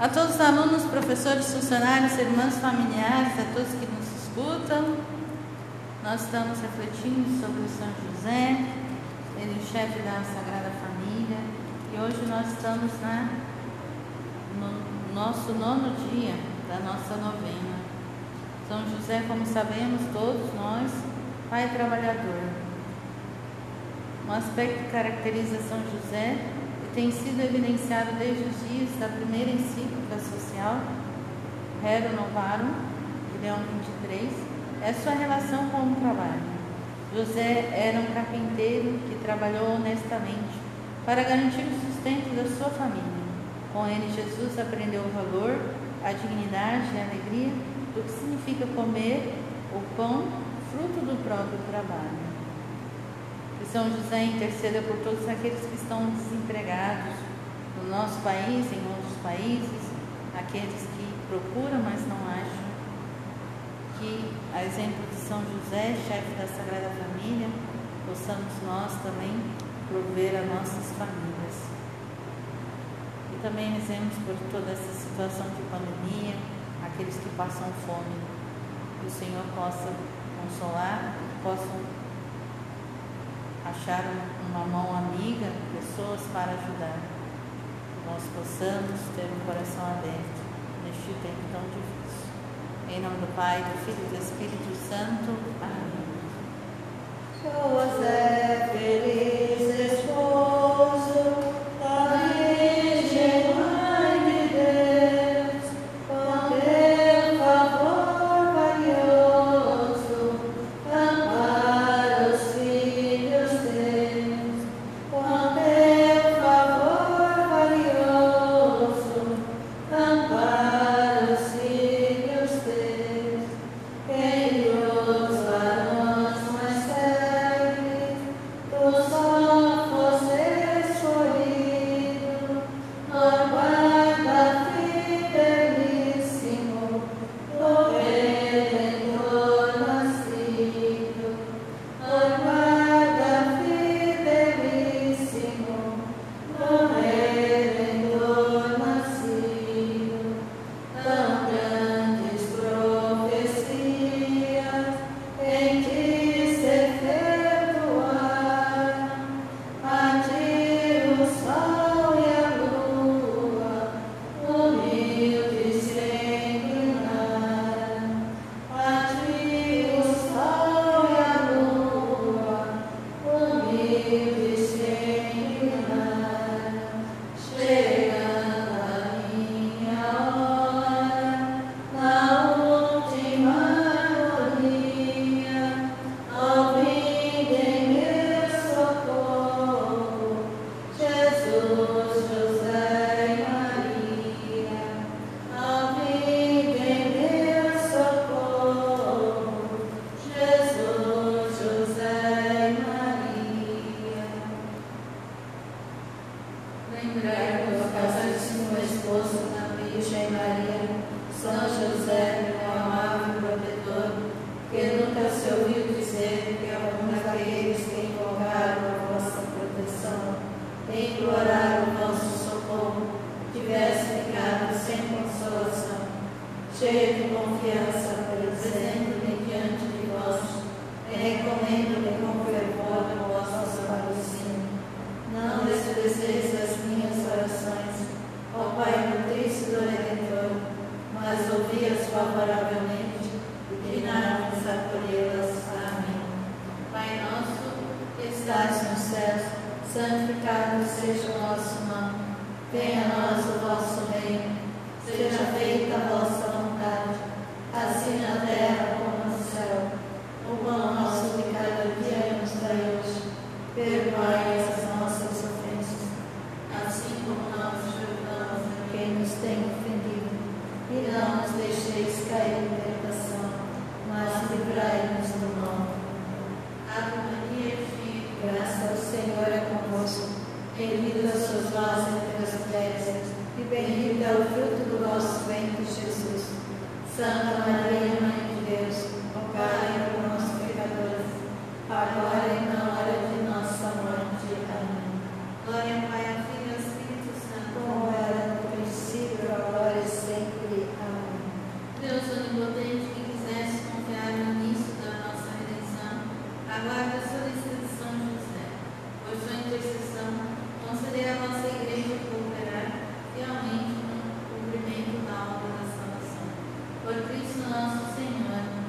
A todos os alunos, professores, funcionários, irmãos, familiares, a todos que nos escutam, nós estamos refletindo sobre o São José, ele é o chefe da Sagrada Família, e hoje nós estamos na, no nosso nono dia da nossa novena. São José, como sabemos todos nós, pai trabalhador. Um aspecto que caracteriza São José tem sido evidenciado desde os dias da primeira encíclica social, Rerum Novarum, de Leão 23, é sua relação com o trabalho. José era um carpinteiro que trabalhou honestamente para garantir o sustento da sua família. Com ele, Jesus aprendeu o valor, a dignidade e a alegria do que significa comer o pão, fruto do próprio trabalho. São José interceda por todos aqueles que estão desempregados no nosso país, em outros países, aqueles que procuram, mas não acham. Que, a exemplo de São José, chefe da Sagrada Família, possamos nós também prover a nossas famílias. E também rezemos por toda essa situação de pandemia, aqueles que passam fome, que o Senhor possa consolar, possam achar uma mão amiga, pessoas para ajudar. Que nós possamos ter um coração aberto neste tempo tão difícil. Em nome do Pai, do Filho e do Espírito Santo. Amém. São José, meu amável protetor, que nunca se ouviu dizer que algum daqueles que invocaram a vossa proteção, imploraram o nosso socorro, tivesse ficado sem consolação, cheio de confiança, por exemplo, diante de vós, recomendo-lhe com fervor santificado seja o vosso nome, venha a nós o vosso reino, seja feita a vossa vontade, assim na terra como no céu. O pão nosso de cada dia nos dai hoje, perdoai as Senhor é convosco. Bendita suas vós entre as mulheres, e bendito é o fruto do vosso ventre, Jesus. Santa Maria, Mãe de Deus, rogai por nós, pecadores, agora e na hora de nossa morte. Amém. Glória ao Pai, ao Filho e ao Espírito Santo, como era no princípio, agora e sempre. Amém. Deus onipotente, que quisesse confiar no início da nossa redenção, aguarda a sua decisão por sua intercessão, conceder à nossa igreja cooperar realmente no cumprimento da obra da salvação. Por Cristo nosso Senhor.